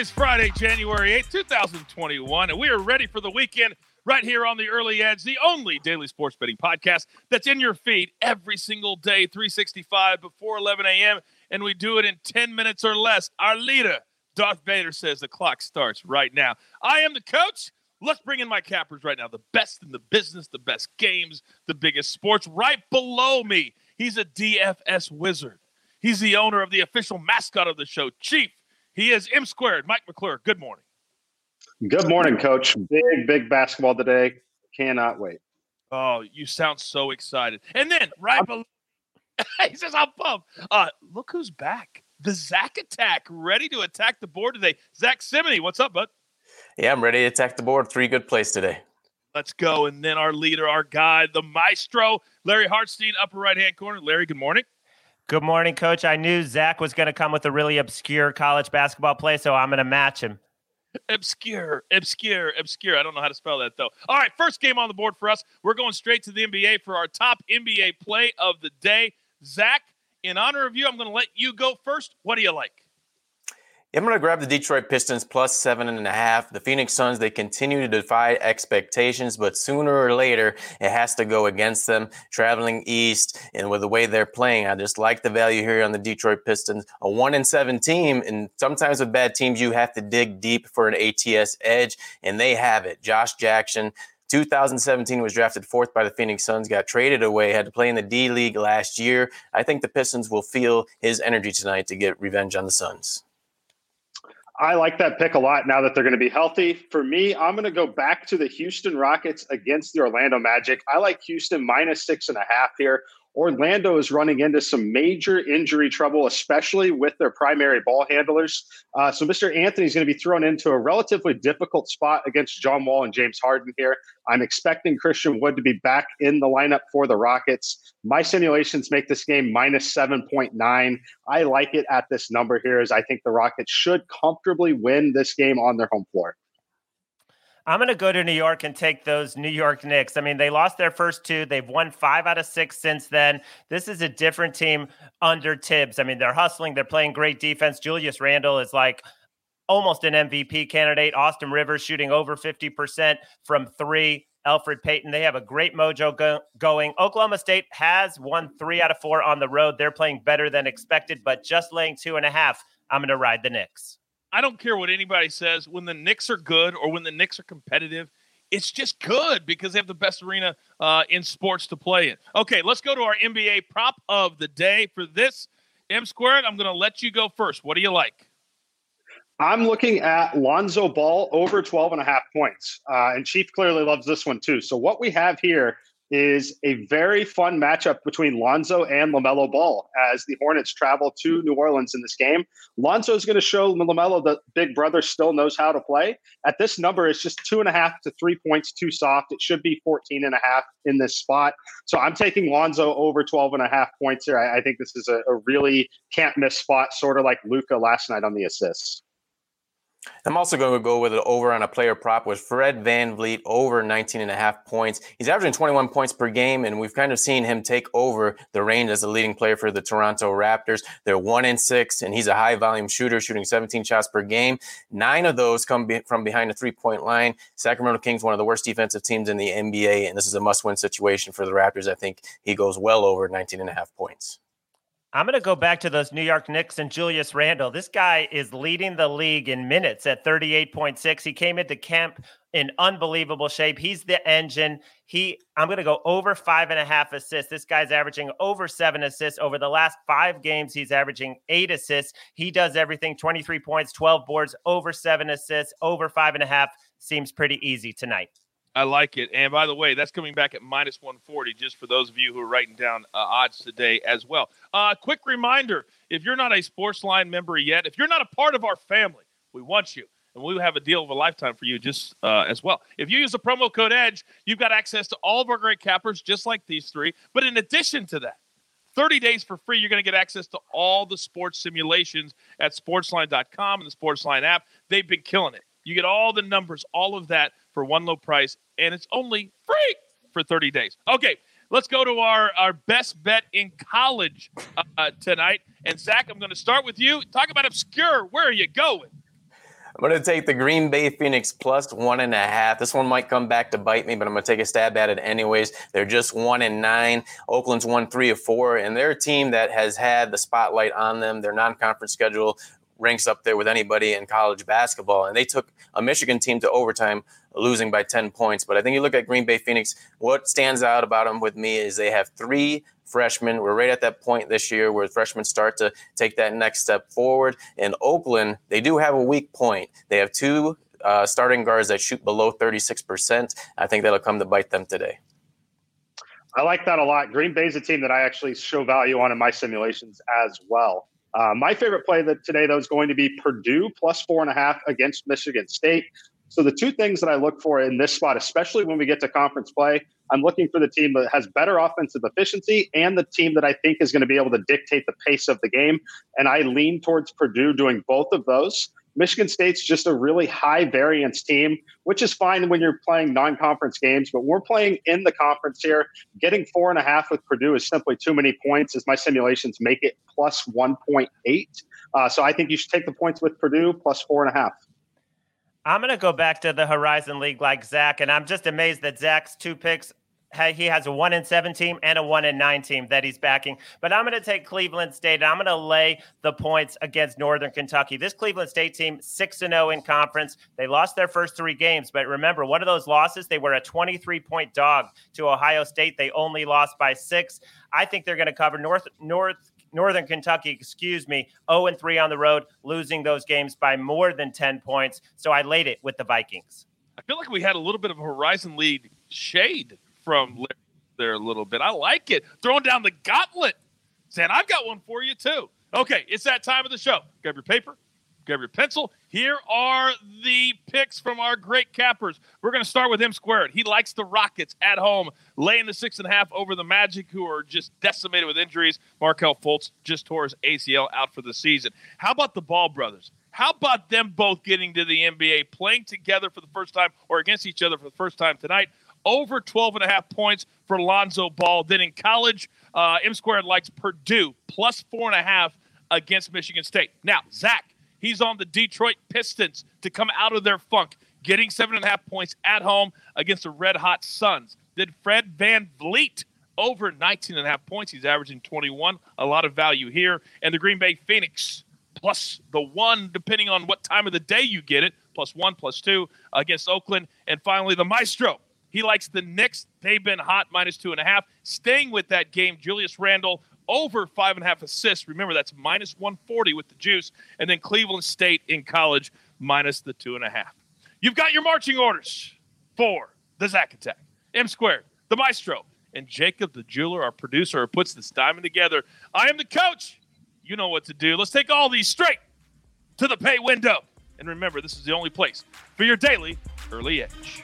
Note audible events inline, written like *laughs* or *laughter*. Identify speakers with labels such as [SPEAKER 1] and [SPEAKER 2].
[SPEAKER 1] is Friday, January 8th, 2021, and we are ready for the weekend right here on the Early Edge, the only daily sports betting podcast that's in your feed every single day, 365 before 11 a.m., and we do it in 10 minutes or less. Our leader, Darth Vader, says the clock starts right now. I am the coach. Let's bring in my cappers right now. The best in the business, the best games, the biggest sports. Right below me, he's a DFS wizard. He's the owner of the official mascot of the show, Chief. He is M squared. Mike McClure. Good morning.
[SPEAKER 2] Good morning, Coach. Big, big basketball today. Cannot wait.
[SPEAKER 1] Oh, you sound so excited. And then right below, *laughs* he says, "I'm pumped." Uh, look who's back. The Zach attack, ready to attack the board today. Zack Cimini, what's up, bud?
[SPEAKER 3] Yeah, I'm ready to attack the board. Three good plays today.
[SPEAKER 1] Let's go. And then our leader, our guy, the maestro, Larry Hartstein, upper right hand corner. Larry, good morning.
[SPEAKER 4] Good morning, coach. I knew Zach was going to come with a really obscure college basketball play, so I'm going to match him.
[SPEAKER 1] Obscure, obscure, obscure. I don't know how to spell that though. All right, first game on the board for us. We're going straight to the NBA for our top NBA play of the day. Zach, in honor of you, I'm going to let you go first. What do you like?
[SPEAKER 3] I'm going to grab the Detroit Pistons plus seven and a half. The Phoenix Suns, they continue to defy expectations, but sooner or later, it has to go against them. Traveling east and with the way they're playing, I just like the value here on the Detroit Pistons. A one and seven team, and sometimes with bad teams, you have to dig deep for an ATS edge, and they have it. Josh Jackson, 2017 was drafted fourth by the Phoenix Suns, got traded away, had to play in the D League last year. I think the Pistons will feel his energy tonight to get revenge on the Suns.
[SPEAKER 2] I like that pick a lot now that they're going to be healthy. For me, I'm going to go back to the Houston Rockets against the Orlando Magic. I like Houston minus six and a half here. Orlando is running into some major injury trouble, especially with their primary ball handlers. Uh, so Mr. Anthony is going to be thrown into a relatively difficult spot against John Wall and James Harden here. I'm expecting Christian Wood to be back in the lineup for the Rockets. My simulations make this game minus 7.9. I like it at this number here, as I think the Rockets should comfortably win this game on their home floor.
[SPEAKER 4] I'm going to go to New York and take those New York Knicks. I mean, they lost their first two. They've won five out of six since then. This is a different team under Thibs. I mean, they're hustling, they're playing great defense. Julius Randle is like almost an MVP candidate. Austin Rivers shooting over 50% from three. Elfrid Payton, they have a great mojo go- going. Oklahoma State has won three out of four on the road. They're playing better than expected, but just laying two and a half. I'm going to ride the Knicks.
[SPEAKER 1] I don't care what anybody says. When the Knicks are good or when the Knicks are competitive, it's just good because they have the best arena uh, in sports to play in. Okay, let's go to our NBA prop of the day for this. M squared, I'm going to let you go first. What do you like?
[SPEAKER 2] I'm looking at Lonzo Ball over 12 and a half points. Uh, and Chief clearly loves this one too. So, what we have here is a very fun matchup between Lonzo and LaMelo Ball as the Hornets travel to New Orleans in this game. Lonzo is going to show LaMelo that big brother still knows how to play. At this number, it's just two and a half to three points too soft. It should be 14 and a half in this spot. So I'm taking Lonzo over 12 and a half points here. I, I think this is a, a really can't miss spot, sort of like Luka last night on the assists.
[SPEAKER 3] I'm also going to go with it over on a player prop with Fred Van VanVleet over 19 and a half points. He's averaging 21 points per game, and we've kind of seen him take over the reins as the leading player for the Toronto Raptors. They're one in six, and he's a high volume shooter, shooting 17 shots per game. Nine of those come be- from behind the three point line. Sacramento Kings, one of the worst defensive teams in the NBA, and this is a must win situation for the Raptors. I think he goes well over 19 and a half points.
[SPEAKER 4] I'm going to go back to those New York Knicks and Julius Randle. This guy is leading the league in minutes at 38.6. He came into camp in unbelievable shape. He's the engine. He, I'm going to go over five and a half assists. This guy's averaging over seven assists over the last five games. He's averaging eight assists. He does everything 23 points, 12 boards, over seven assists, over five and a half. Seems pretty easy tonight.
[SPEAKER 1] I like it. And by the way, that's coming back at minus 140, just for those of you who are writing down uh, odds today as well. Uh, quick reminder if you're not a Sportsline member yet, if you're not a part of our family, we want you. And we have a deal of a lifetime for you just uh, as well. If you use the promo code EDGE, you've got access to all of our great cappers, just like these three. But in addition to that, 30 days for free, you're going to get access to all the sports simulations at sportsline.com and the Sportsline app. They've been killing it. You get all the numbers, all of that for one low price, and it's only free for 30 days. Okay, let's go to our, our best bet in college uh, tonight. And Zach, I'm going to start with you. Talk about obscure. Where are you going?
[SPEAKER 3] I'm going to take the Green Bay Phoenix plus one and a half. This one might come back to bite me, but I'm going to take a stab at it anyways. They're just one and nine. Oakland's won three of four, and they're a team that has had the spotlight on them. Their non conference schedule ranks up there with anybody in college basketball. And they took a Michigan team to overtime, losing by 10 points. But I think you look at Green Bay Phoenix, what stands out about them with me is they have three freshmen. We're right at that point this year where freshmen start to take that next step forward. In Oakland, they do have a weak point. They have two uh, starting guards that shoot below 36%. I think that'll come to bite them today.
[SPEAKER 2] I like that a lot. Green Bay's a team that I actually show value on in my simulations as well. Uh, my favorite play that today, though, is going to be Purdue plus four and a half against Michigan State. So the two things that I look for in this spot, especially when we get to conference play, I'm looking for the team that has better offensive efficiency and the team that I think is going to be able to dictate the pace of the game. And I lean towards Purdue doing both of those. Michigan State's just a really high variance team, which is fine when you're playing non conference games. But we're playing in the conference here. Getting four and a half with Purdue is simply too many points, as my simulations make it plus 1.8. Uh, so I think you should take the points with Purdue plus four and a half.
[SPEAKER 4] I'm going to go back to the Horizon League like Zach, and I'm just amazed that Zach's two picks he has a one in seven team and a one in nine team that he's backing. But I'm going to take Cleveland State. And I'm going to lay the points against Northern Kentucky. This Cleveland State team six and zero oh in conference. They lost their first three games, but remember, one of those losses they were a 23 point dog to Ohio State. They only lost by six. I think they're going to cover North North. Northern Kentucky, excuse me, 0 and 3 on the road, losing those games by more than 10 points. So I laid it with the Vikings.
[SPEAKER 1] I feel like we had a little bit of a Horizon League shade from there a little bit. I like it. Throwing down the gauntlet. Saying, I've got one for you too. Okay, it's that time of the show. Grab your paper, grab your pencil. Here are the picks from our great cappers. We're going to start with M squared. He likes the Rockets at home, laying the six and a half over the Magic, who are just decimated with injuries. Markelle Fultz just tore his ACL out for the season. How about the Ball brothers? How about them both getting to the NBA, playing together for the first time or against each other for the first time tonight? over 12 and a half points for Lonzo Ball. Then in college, uh, M squared likes Purdue plus four and a half against Michigan State. Now, Zach, he's on the Detroit Pistons to come out of their funk, getting seven and a half points at home against the Red Hot Suns. Then Fred Van VanVleet over 19 and a half points. He's averaging 21. A lot of value here. And the Green Bay Phoenix plus the one, depending on what time of the day you get it, plus one, plus two against Oakland. And finally, the Maestro he likes the Knicks. They've been hot, minus two and a half. Staying with that game, Julius Randle over five and a half assists. Remember, that's minus 140 with the juice. And then Cleveland State in college, minus the two and a half. You've got your marching orders for the Zach Attack, M Squared, the Maestro, and Jacob the Jeweler, our producer, who puts this diamond together. I am the coach. You know what to do. Let's take all these straight to the pay window. And remember, this is the only place for your daily early edge.